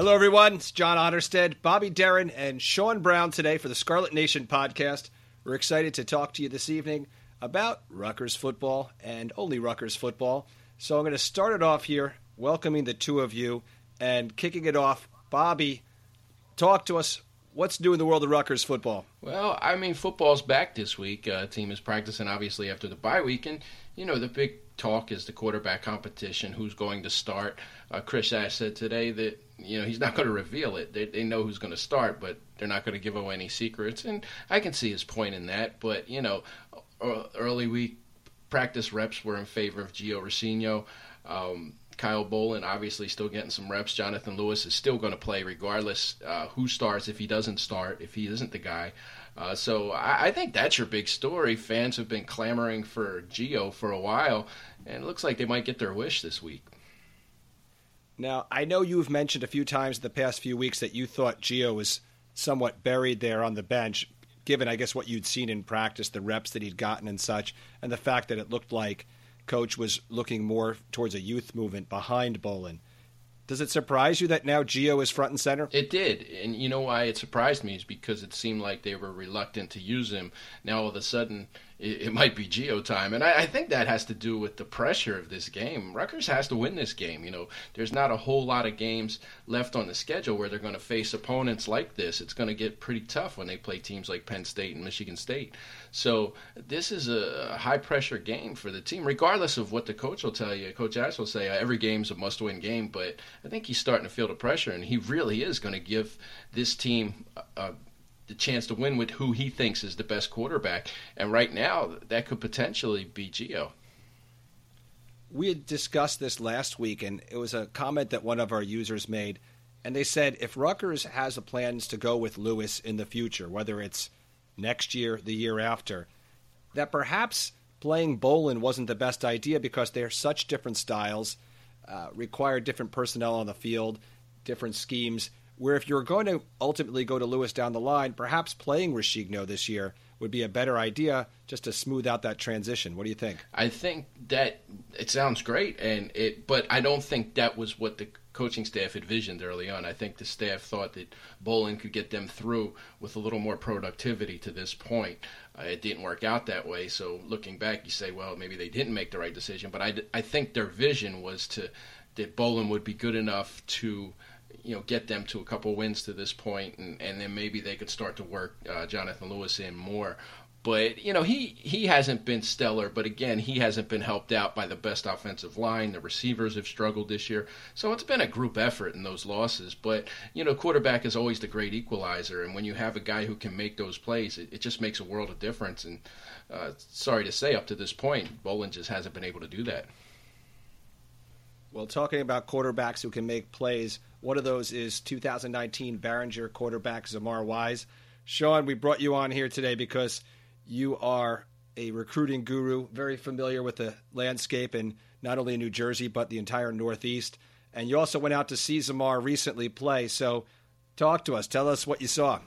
Hello, everyone. It's John Otterstead, Bobby Darren, and Sean Brown today for the Scarlet Nation podcast. We're excited to talk to you this evening about Rutgers football and only Rutgers football. So I'm going to start it off here, welcoming the two of you and kicking it off. Bobby, talk to us. What's new in the world of Rutgers football? Well, I mean, football's back this week. Uh, team is practicing obviously after the bye week, and you know the big talk is the quarterback competition. Who's going to start? Uh, Chris Ash said today that you know he's not going to reveal it. They, they know who's going to start, but they're not going to give away any secrets. And I can see his point in that. But you know, early week practice reps were in favor of Gio Rescigno. Um, Kyle Bolin obviously still getting some reps. Jonathan Lewis is still going to play regardless uh, who starts if he doesn't start, if he isn't the guy. Uh, so I, I, think that's your big story. Fans have been clamoring for Gio for a while, and it looks like they might get their wish this week. Now, I know you've mentioned a few times in the past few weeks that you thought Gio was somewhat buried there on the bench, given, I guess, what you'd seen in practice, the reps that he'd gotten and such, and the fact that it looked like Coach was looking more towards a youth movement behind Bolin. Does it surprise you that now Gio is front and center? It did. And you know why it surprised me is because it seemed like they were reluctant to use him. Now all of a sudden it, it might be Gio time. And I, I, think that has to do with the pressure of this game. Rutgers has to win this game. You know, there's not a whole lot of games left on the schedule where they're going to face opponents like this. It's going to get pretty tough when they play teams like Penn State and Michigan State. So this is a high pressure game for the team, regardless of what the coach will tell you. Coach Ash will say every game's a must win game, but I think he's starting to feel the pressure, and he really is going to give this team a, the chance to win with who he thinks is the best quarterback. And right now, that could potentially be Gio. We had discussed this last week, and it was a comment that one of our users made. And they said if Rutgers has plans to go with Lewis in the future, whether it's next year, the year after, that perhaps playing Bolin wasn't the best idea because they're such different styles, uh, require different personnel on the field, different schemes where if you're going to ultimately go to Lewis down the line, perhaps playing Rescigno this year would be a better idea just to smooth out that transition. What do you think? I think that it sounds great, and it, but I don't think that was what the coaching staff had envisioned early on. I think the staff thought that Bolin could get them through with a little more productivity to this point. Uh, it didn't work out that way. So looking back, you say, well, maybe they didn't make the right decision. But I, I think their vision was to that Bolin would be good enough to you know get them to a couple wins to this point, and, and then maybe they could start to work uh, Jonathan Lewis in more. But you know he he hasn't been stellar, but again he hasn't been helped out by the best offensive line. The receivers have struggled this year, so it's been a group effort in those losses. But you know quarterback is always the great equalizer, and when you have a guy who can make those plays, it, it just makes a world of difference. And uh, sorry to say, up to this point, Bolin just hasn't been able to do that. Well, talking about quarterbacks who can make plays, one of those is 2019 Barringer quarterback Zamar Wise. Sean, we brought you on here today because you are a recruiting guru, very familiar with the landscape in not only New Jersey but the entire Northeast. And you also went out to see Zamar recently play. So, talk to us. Tell us what you saw.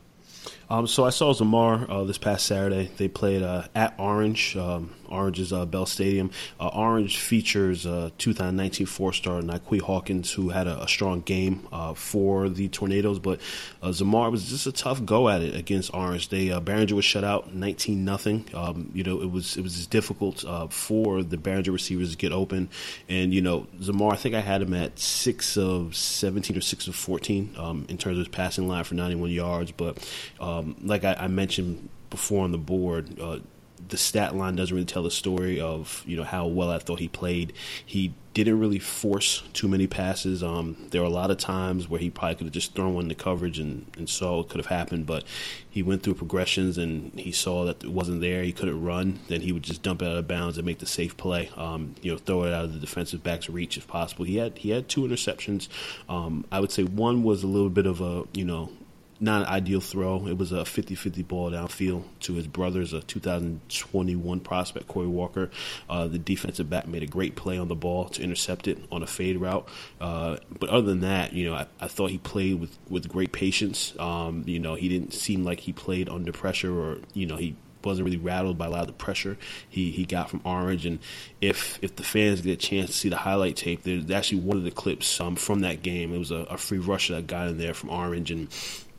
Um, so I saw Zamar uh, this past Saturday. They played uh, at Orange. Um, Orange's uh, Bell Stadium. Uh, Orange features uh, 2019 four-star Nykui Hawkins, who had a, a strong game uh, for the Tornadoes. But Zamar was just a tough go at it against Orange. They Barringer was shut out 19 nothing. Um, you know it was it was difficult for the Barringer receivers to get open, and you know Zamar. I think I had him at six of 17 or six of 14 um, in terms of his passing line for 91 yards. But um, like I, I, mentioned before on the board, uh, the stat line doesn't really tell the story of you know how well I thought he played. He didn't really force too many passes. Um, there were a lot of times where he probably could have just thrown one into coverage and, and saw what could have happened, but he went through progressions and he saw that it wasn't there. He couldn't run. Then he would just dump it out of bounds and make the safe play. Um, you know, throw it out of the defensive back's reach if possible. He had he had two interceptions. Um, I would say one was a little bit of a you know not an ideal throw. It was a 50-50 ball downfield to his brother's a 2021 prospect, Corey Walker. Uh, the defensive back made a great play on the ball to intercept it on a fade route. Uh, but other than that, you know, I, I, thought he played with, with great patience. Um, you know, he didn't seem like he played under pressure or, you know, he wasn't really rattled by a lot of the pressure he, he got from Orange. And if if the fans get a chance to see the highlight tape, there's actually one of the clips um, from that game. It was a, a free rusher that got in there from Orange, and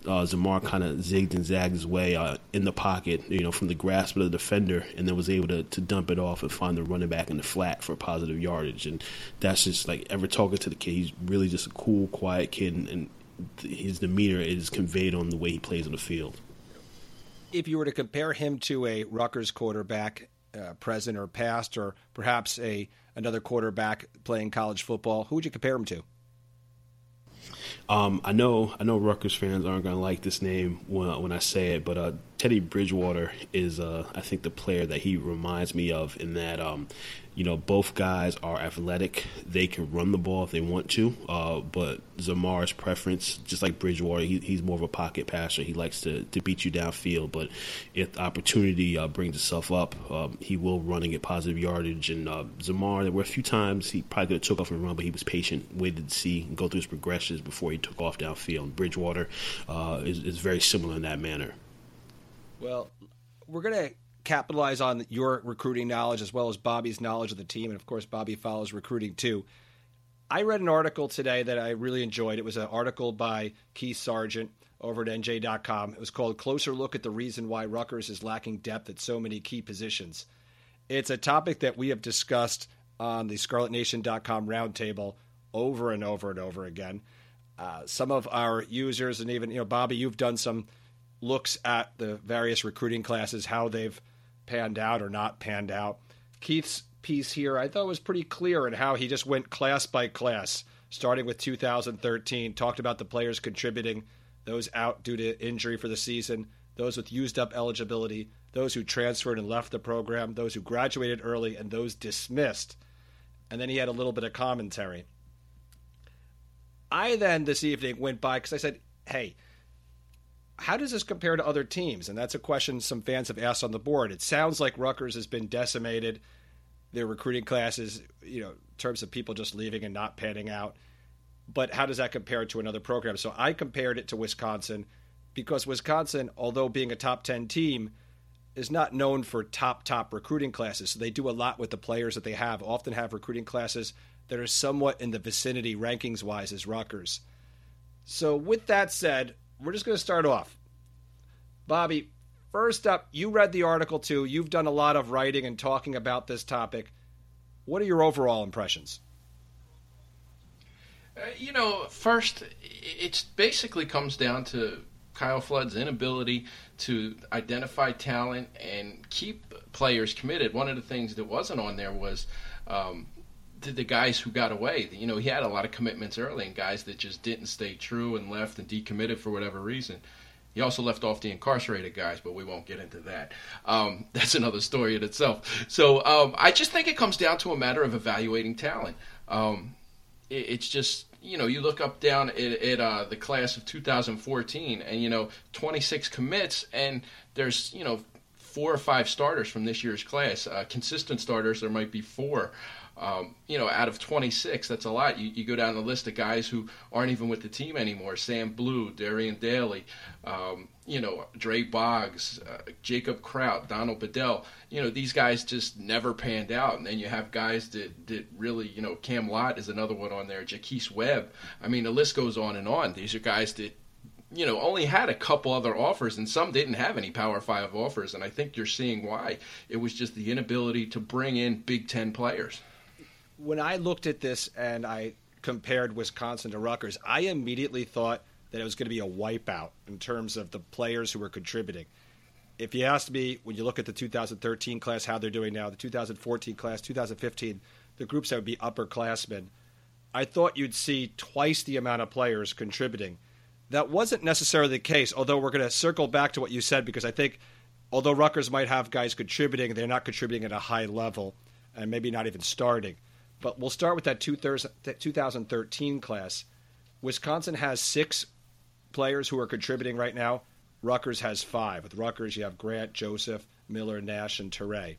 uh, Zamar kind of zigged and zagged his way uh, in the pocket, you know, from the grasp of the defender, and then was able to, to dump it off and find the running back in the flat for positive yardage. And that's just like ever talking to the kid, he's really just a cool, quiet kid, and, and his demeanor is conveyed on the way he plays on the field. If you were to compare him to a Rutgers quarterback, uh, present or past, or perhaps a another quarterback playing college football, who would you compare him to? Um, I know I know Rutgers fans aren't going to like this name when, when I say it, but uh, Teddy Bridgewater is uh, I think the player that he reminds me of in that um, you know, both guys are athletic. They can run the ball if they want to. Uh, but Zamar's preference, just like Bridgewater, he, he's more of a pocket passer. He likes to, to beat you downfield. But if the opportunity uh, brings itself up, um, he will run and get positive yardage. And uh, Zamar, there were a few times he probably could have took off and run, but he was patient, waited to see and go through his progressions before he took off downfield. And Bridgewater uh, is, is very similar in that manner. Well, we're going to capitalize on your recruiting knowledge as well as Bobby's knowledge of the team. And of course, Bobby follows recruiting too. I read an article today that I really enjoyed. It was an article by Keith Sargeant over at NJ.com. It was called Closer Look at the Reason Why Rutgers is Lacking Depth at So Many Key Positions. It's a topic that we have discussed on the ScarletNation.com roundtable over and over and over again. Uh, some of our users, and even, you know, Bobby, you've done some looks at the various recruiting classes, how they've panned out or not panned out. Keith's piece here I thought was pretty clear in how he just went class by class, starting with 2013, talked about the players contributing, those out due to injury for the season, those with used up eligibility, those who transferred and left the program, those who graduated early, and those dismissed. And then he had a little bit of commentary. I then this evening went by because I said, hey, how does this compare to other teams? And that's a question some fans have asked on the board. It sounds like Rutgers has been decimated. Their recruiting classes, you know, in terms of people just leaving and not panning out. But how does that compare to another program? So I compared it to Wisconsin because Wisconsin, although being a top 10 team, is not known for top, top recruiting classes. So they do a lot with the players that they have, often have recruiting classes that are somewhat in the vicinity rankings wise as Rutgers. So, with that said, we're just going to start off. Bobby, first up, you read the article too. You've done a lot of writing and talking about this topic. What are your overall impressions? Uh, you know, first, it basically comes down to Kyle Flood's inability to identify talent and keep players committed. One of the things that wasn't on there was um, the guys who got away. You know, he had a lot of commitments early and guys that just didn't stay true and left and decommitted for whatever reason. He also left off the incarcerated guys, but we won't get into that. Um, that's another story in itself. So um, I just think it comes down to a matter of evaluating talent. Um, it, it's just you know you look up down at, at uh, the class of 2014, and you know 26 commits, and there's you know four or five starters from this year's class. Uh, consistent starters, there might be four. Um, you know, out of 26, that's a lot. You, you, go down the list of guys who aren't even with the team anymore: Sam Blue, Darian Daly, um, you know, Dre Boggs, uh, Jacob Kraut, Donald Bedell. You know, these guys just never panned out. And then you have guys that, that really, you know, Cam Lott is another one on there, Jaquise Webb. I mean, the list goes on and on. These are guys that you know, only had a couple other offers, and some didn't have any Power Five offers. And I think you're seeing why. It was just the inability to bring in Big Ten players when I looked at this and I compared Wisconsin to Rutgers, I immediately thought that it was going to be a wipeout in terms of the players who were contributing. If you asked me, when you look at the 2013 class, how they're doing now, the 2014 class, 2015, the groups that would be upperclassmen, I thought you'd see twice the amount of players contributing. That wasn't necessarily the case, although we're going to circle back to what you said because I think although Rutgers might have guys contributing, they're not contributing at a high level and maybe not even starting. But we'll start with that 2013 class. Wisconsin has six players who are contributing right now. Rutgers has five. With Rutgers, you have Grant, Joseph, Miller, Nash, and Teray.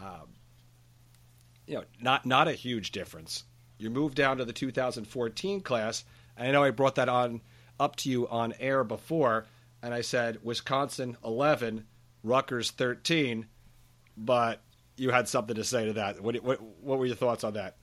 Um, you know, not not a huge difference. You move down to the 2014 class. And I know I brought that on up to you on air before, and I said Wisconsin 11, Rutgers 13, but you had something to say to that. What, what, what were your thoughts on that?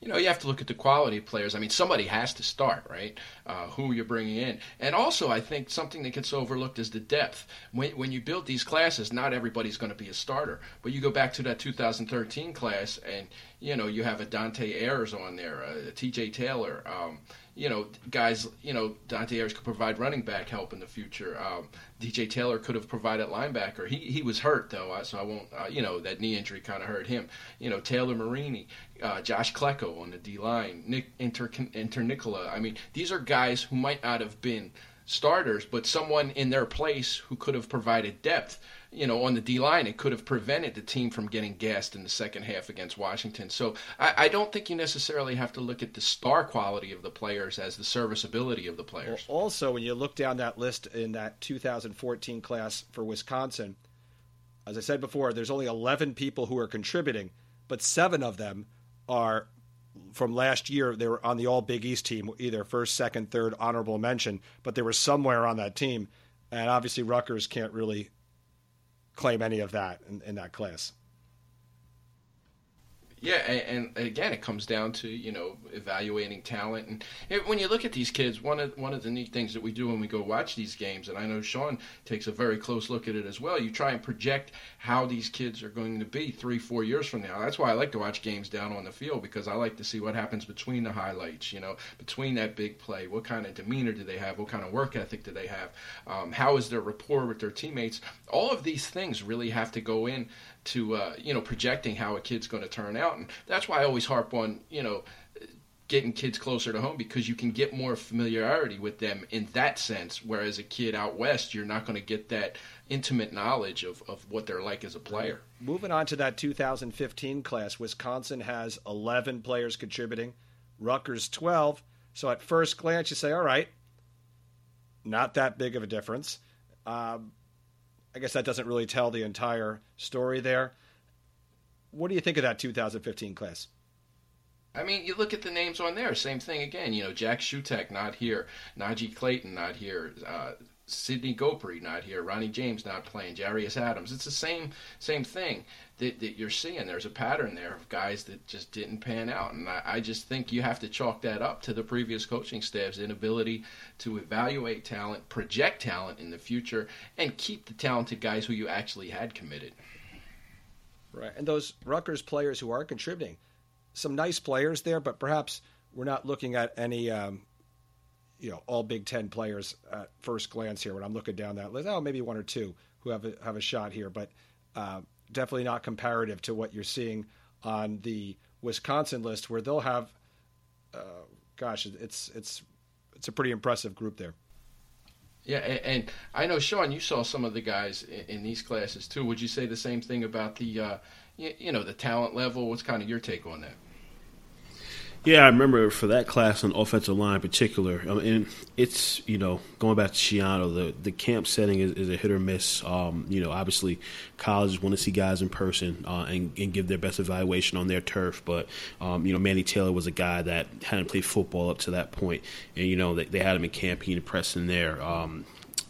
you know, you have to look at the quality of players. I mean, somebody has to start, right? Uh, who you're bringing in, and also I think something that gets overlooked is the depth. When when you build these classes, not everybody's going to be a starter. But you go back to that 2013 class, and you know you have a Dante Ayers on there, a T.J. Taylor. Um, you know, guys, you know, Dante Ayers could provide running back help in the future. Um, DJ Taylor could have provided linebacker. He he was hurt though, so I won't. Uh, you know, that knee injury kind of hurt him. You know, Taylor Marini, uh, Josh Klecko on the D line, Nick Inter, Inter Nicola. I mean, these are guys who might not have been starters, but someone in their place who could have provided depth you know, on the D line, it could have prevented the team from getting gassed in the second half against Washington. So I, I, don't think you necessarily have to look at the star quality of the players as the serviceability of the players. Well, also, when you look down that list in that 2014 class for Wisconsin, as I said before, there's only 11 people who are contributing, but seven of them are from last year. They were on the All Big East team, either first, second, third, honorable mention, but they were somewhere on that team. And obviously, Rutgers can't really claim any of that in, in that class. Yeah, and, and, again, it comes down to you know evaluating talent, and it, when you look at these kids, one of one of the neat things that we do when we go watch these games, and I know Sean takes a very close look at it as well. You try and project how these kids are going to be three, four years from now. That's why I like to watch games down on the field because I like to see what happens between the highlights. You know, between that big play, what kind of demeanor do they have? What kind of work ethic do they have? Um, how is their rapport with their teammates? All of these things really have to go in to uh, you know projecting how a kid's going to turn out, and that's why I always harp on you know getting kids closer to home because you can get more familiarity with them in that sense. Whereas a kid out west, you're not going to get that intimate knowledge of, of what they're like as a player. Moving on to that 2015 class, Wisconsin has 11 players contributing, Rutgers 12. So at first glance, you say, all right, not that big of a difference. Um, I guess that doesn't really tell the entire story there. What do you think of that 2015 class? I mean, you look at the names on there. Same thing again. You know, Jack Shutek not here, Najee Clayton not here, uh, Sidney Gopre not here, Ronnie James not playing, Jarius Adams. It's the same same thing that, that you're seeing. There's a pattern there of guys that just didn't pan out, and I, I just think you have to chalk that up to the previous coaching staff's inability to evaluate talent, project talent in the future, and keep the talented guys who you actually had committed. Right, and those Rutgers players who are contributing, some nice players there, but perhaps we're not looking at any um, you know all Big Ten players at first glance here when I'm looking down that list. Oh, maybe one or two who have a, have a shot here, but uh, definitely not comparative to what you're seeing on the Wisconsin list, where they'll have, uh, gosh, it's it's it's a pretty impressive group there. Yeah, and, and, I know Sean, you saw some of the guys in, in, these classes too. Would you say the same thing about the, uh, you, you know, the talent level? What's kind of your take on that? Yeah, I remember for that class on offensive line in particular. I mean, it's you know going back to Schiano, the the camp setting is, is a hit or miss. Um, you know, obviously colleges want to see guys in person uh, and, and, give their best evaluation on their turf. But um, you know, Manny Taylor was a guy that hadn't played football up to that point, and you know they, they had him in camp. He impressed in there. Um,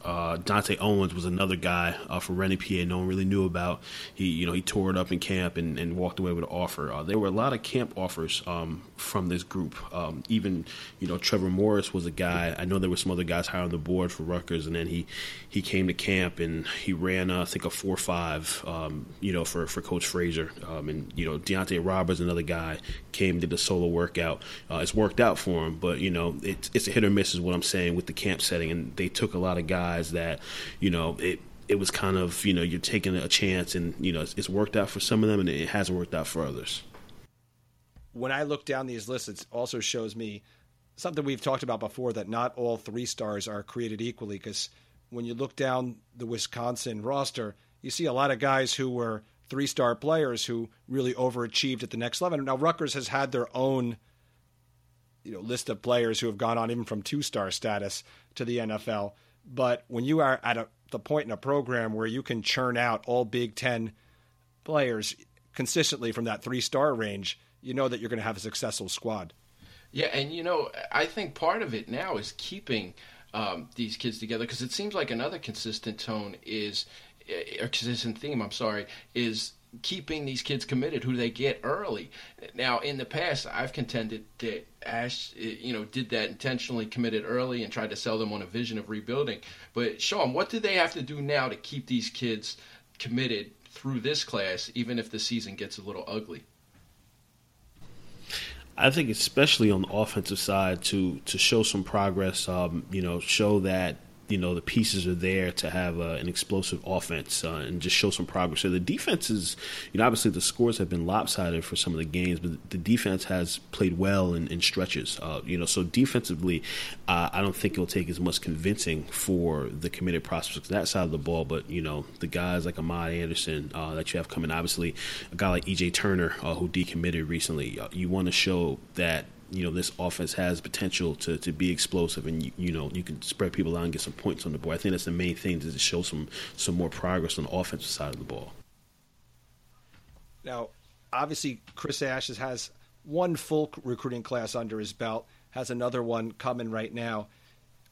uh, Dante Owens was another guy uh, from Rennie, PA. No one really knew about. He, you know, he tore it up in camp and, and walked away with an offer. Uh, there were a lot of camp offers um, from this group. Um, even, you know, Trevor Morris was a guy. I know there were some other guys high on the board for Rutgers, and then he he came to camp and he ran, uh, I think, a four five. Um, you know, for for Coach Frazier, um, and you know, Deontay Roberts, another guy, came did a solo workout. Uh, it's worked out for him, but you know, it's it's a hit or miss, is what I'm saying with the camp setting, and they took a lot of guys guys that you know it it was kind of you know you're taking a chance and you know it's, it's worked out for some of them and it hasn't worked out for others. When I look down these lists, it also shows me something we've talked about before that not all three stars are created equally because when you look down the Wisconsin roster, you see a lot of guys who were three star players who really overachieved at the next level. Now Rutgers has had their own you know list of players who have gone on even from two star status to the NFL. But when you are at a, the point in a program where you can churn out all Big Ten players consistently from that three star range, you know that you're going to have a successful squad. Yeah, and you know, I think part of it now is keeping um, these kids together? Because it seems like another consistent tone is, or consistent theme, I'm sorry, is keeping these kids committed who they get early. Now, in the past, I've contended that Ash, you know, did that intentionally, committed early, and tried to sell them on a vision of rebuilding. But Sean, what do they have to do now to keep these kids committed through this class, even if the season gets a little ugly? I think especially on the offensive side to to show some progress, um, you know, show that you know the pieces are there to have uh, an explosive offense uh, and just show some progress. So the defense is, you know, obviously the scores have been lopsided for some of the games, but the defense has played well in, in stretches. Uh, you know, so defensively, uh, I don't think it'll take as much convincing for the committed prospects that side of the ball. But you know, the guys like Ahmad Anderson uh, that you have coming, obviously a guy like EJ Turner uh, who decommitted recently, you want to show that you know this offense has potential to, to be explosive, and you, you know you can spread people out and get some points on the board. I think that's the main thing is to show some some more progress on the offensive side of the ball. Now, obviously, Chris Ash has one full recruiting class under his belt, has another one coming right now.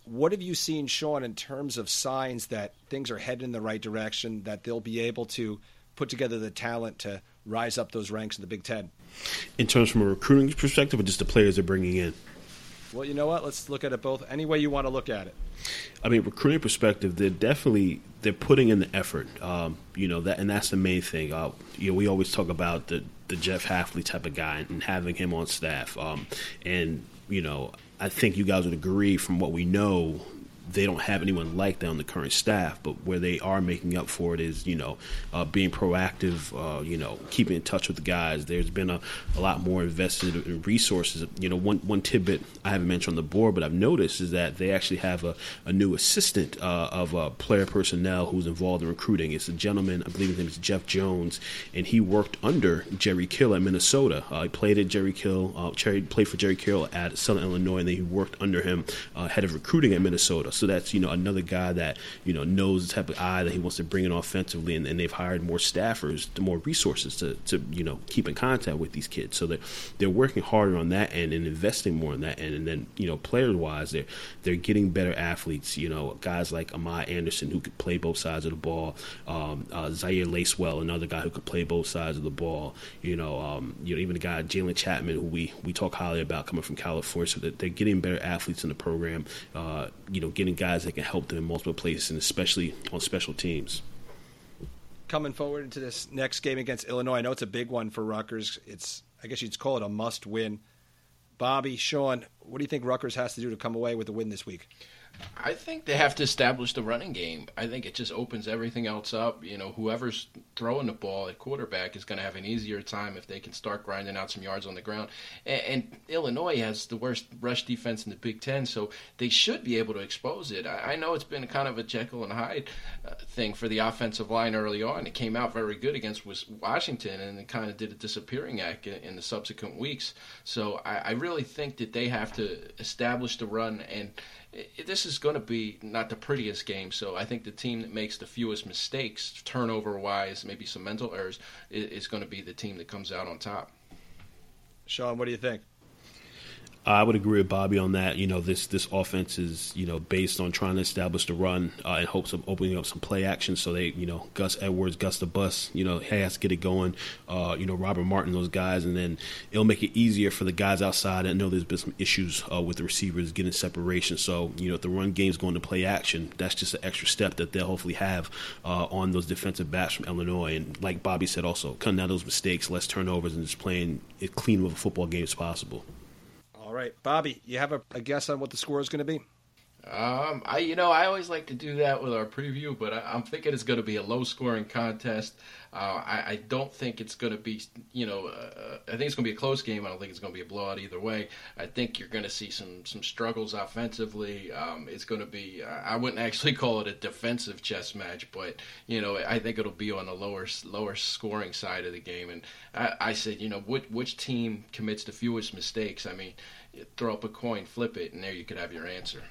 What have you seen, Sean, in terms of signs that things are headed in the right direction, that they'll be able to put together the talent to rise up those ranks in the Big Ten? In terms from a recruiting perspective, or just the players they're bringing in? Well, you know what? Let's look at it both. Any way you want to look at it. I mean, recruiting perspective, they're definitely they're putting in the effort. Um, you know that, and that's the main thing. Uh, you know, we always talk about the the Jeff Hafley type of guy and having him on staff. Um, and you know, I think you guys would agree from what we know they don't have anyone like that on the current staff. But where they are making up for it is, you know, uh, being proactive, uh, you know, keeping in touch with the guys. There's been a, a lot more invested in resources. You know, one one tidbit I haven't mentioned on the board, but I've noticed is that they actually have a, a new assistant uh, of uh, player personnel who's involved in recruiting. It's a gentleman, I believe his name is Jeff Jones, and he worked under Jerry Kill at Minnesota. Uh, he played at Jerry Kill, uh, played for Jerry Kill at Southern Illinois, and then he worked under him, head of recruiting at Minnesota. So that's you know another guy that you know knows the type of eye that he wants to bring in offensively, and, and they've hired more staffers, more resources to, to you know keep in contact with these kids. So they're they're working harder on that end and investing more on that end. And then you know player wise, they're they're getting better athletes. You know guys like Ahmad Anderson who could play both sides of the ball, um, uh, Zaire Lacewell, another guy who could play both sides of the ball. You know um, you know even the guy Jalen Chapman who we we talk highly about coming from California. So that they're getting better athletes in the program. Uh, you know getting guys that can help them in multiple places, and especially on special teams. Coming forward into this next game against Illinois, I know it's a big one for Rutgers. It's, I guess you'd call it a must win. Bobby, Sean, what do you think Rutgers has to do to come away with a win this week? I think they have to establish the running game. I think it just opens everything else up. You know, whoever's throwing the ball at quarterback is going to have an easier time if they can start grinding out some yards on the ground. And, and, Illinois has the worst rush defense in the Big Ten, so they should be able to expose it. I, I know it's been kind of a Jekyll and Hyde uh, thing for the offensive line early on. It came out very good against Washington, and it kind of did a disappearing act in, in the subsequent weeks. So I, I really think that they have to establish the run and this is going to be not the prettiest game. So I think the team that makes the fewest mistakes, turnover wise, maybe some mental errors, is, going to be the team that comes out on top. Sean, what do you think? I would agree with Bobby on that. You know, this this offense is you know based on trying to establish the run uh, in hopes of opening up some play action. So they, you know, Gus Edwards, Gus the Bus, you know, has to get it going. Uh, you know, Robert Martin, those guys, and then it'll make it easier for the guys outside. I know there's been some issues uh, with the receivers getting separation. So you know, if the run game's going to play action, that's just an extra step that they'll hopefully have uh, on those defensive backs from Illinois. And like Bobby said, also cutting out those mistakes, less turnovers, and just playing as clean of a football game as possible right, Bobby, you have a, a guess on what the score is going to be? Um, I you know I always like to do that with our preview, but I, am thinking it's going to be a low scoring contest. Uh, I, I, don't think it's going to be you know uh, I think it's going to be a close game. I don't think it's going to be a blowout either way. I think you're going to see some some struggles offensively. Um, it's going to be I wouldn't actually call it a defensive chess match, but you know I think it'll be on the lower lower scoring side of the game. And I, I said you know which which team commits the fewest mistakes. I mean throw up a coin, flip it, and there you could have your answer.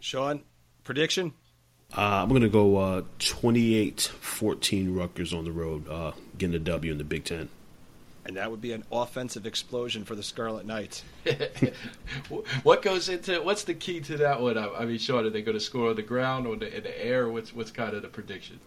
Sean, prediction? Uh, I'm going to go uh, 28 14 Rutgers on the road, uh, getting a W in the Big Ten. And that would be an offensive explosion for the Scarlet Knights. what goes into what's the key to that one? I mean, Sean, are they going to score on the ground or in the air? What's what's kind of the prediction?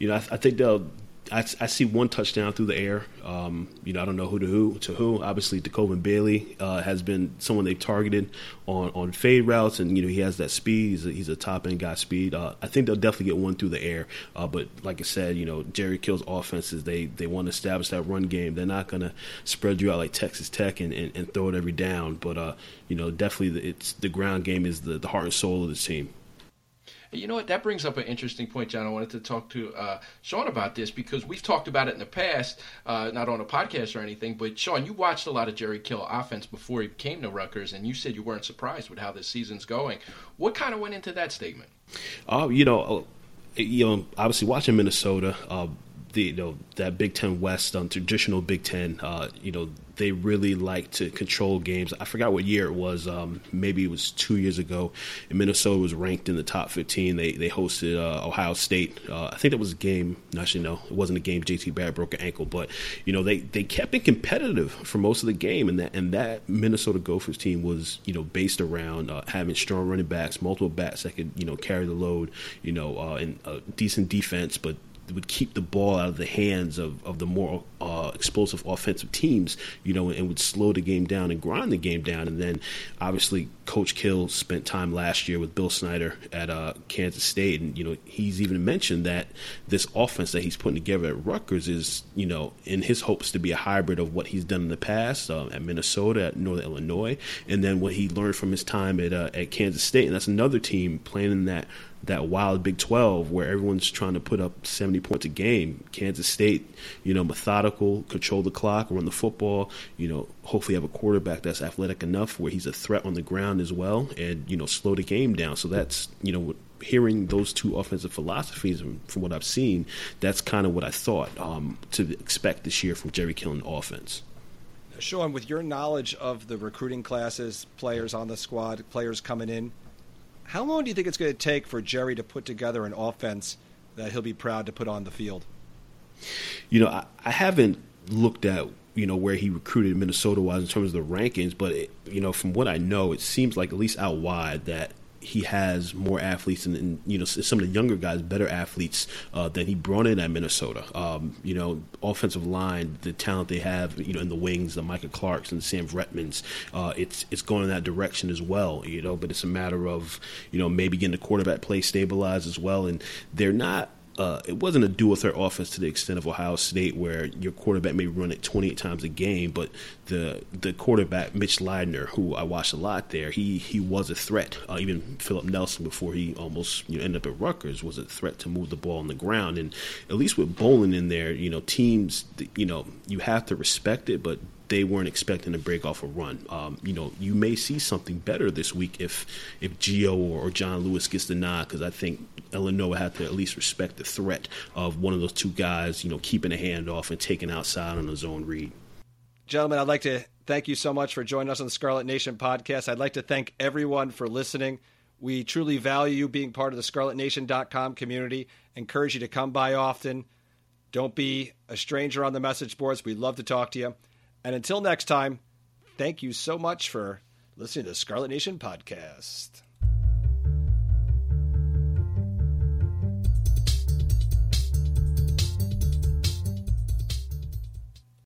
You know, I, I think they'll I, I, see one touchdown through the air. Um, you know, I don't know who to who to who. Obviously, DeCoven Bailey uh, has been someone they've targeted on, on fade routes, and you know he has that speed. He's a, he's a top end guy speed. Uh, I think they'll definitely get one through the air. Uh, but like I said, you know Jerry Kill's offenses they they want to establish that run game. They're not going to spread you out like Texas Tech and, and, and throw it every down. But uh, you know definitely the, it's the ground game is the, the heart and soul of the team. You know what? That brings up an interesting point, John. I wanted to talk to uh, Sean about this because we've talked about it in the past, uh, not on a podcast or anything. But Sean, you watched a lot of Jerry Kill offense before he came to Rutgers, and you said you weren't surprised with how this season's going. What kind of went into that statement? Oh, uh, you know, you know, obviously watching Minnesota, uh, the you know that Big Ten West, um, traditional Big Ten. Uh, you know they really like to control games. I forgot what year it was. Um, maybe it was two years ago. And Minnesota was ranked in the top 15. They they hosted uh, Ohio State. Uh, I think that was a game. Actually, no, it wasn't a game. JT Barrett broke an ankle, but you know they, they kept it competitive for most of the game, and that and that Minnesota Gophers team was you know based around uh, having strong running backs, multiple backs that could you know carry the load, you know, uh, and a decent defense, but would keep the ball out of the hands of, of the more uh, explosive offensive teams, you know, and would slow the game down and grind the game down. And then obviously Coach Kill spent time last year with Bill Snyder at uh, Kansas State, and you know he's even mentioned that this offense that he's putting together at Rutgers is, you know, in his hopes to be a hybrid of what he's done in the past uh, at Minnesota, at Northern Illinois, and then what he learned from his time at uh, at Kansas State, and that's another team playing in that that wild Big 12 where everyone's trying to put up 70 points a game. Kansas State, you know, methodical, control the clock, run the football, you know, hopefully have a quarterback that's athletic enough where he's a threat on the ground as well and, you know, slow the game down. So that's, you know, hearing those two offensive philosophies from what I've seen, that's kind of what I thought um, to expect this year from Jerry Killen offense. Sean, with your knowledge of the recruiting classes, players on the squad, players coming in, how long do you think it's going to take for Jerry to put together an offense that he'll be proud to put on the field? You know, I, I haven't looked at you know where he recruited Minnesota wise in terms of the rankings, but it, you know from what I know, it seems like at least out wide that he has more athletes and, and, you know some of the younger guys better athletes uh, than he brought in at Minnesota. Um, you know, offensive line, the talent they have, you know, in the wings, the Micah Clarks and the Sam Vretmans, uh, it's it's going in that direction as well. You know, but it's a matter of you know maybe getting the quarterback play stabilized as well, and they're not uh, it wasn't a dual threat offense to the extent of Ohio State, where your quarterback may run it 28 times a game, but the the quarterback Mitch Leidner, who I watched a lot there, he he was a threat. Uh, even Philip Nelson, before he almost you know, ended up at Rutgers, was a threat to move the ball on the ground. And at least with Bolin in there, you know, teams, you know, you have to respect it, but they weren't expecting to break off a run. Um, you know, you may see something better this week if if Gio or, John Lewis gets the nod because I think Illinois had to at least respect the threat of one of those two guys. You know, keeping a hand off and taking outside on a zone read. Gentlemen, I'd like to thank you so much for joining us on the Scarlet Nation podcast. I'd like to thank everyone for listening. We truly value you being part of the ScarletNation.com community. Encourage you to come by often. Don't be a stranger on the message boards. We'd love to talk to you. And until next time, thank you so much for listening to the Scarlet Nation podcast.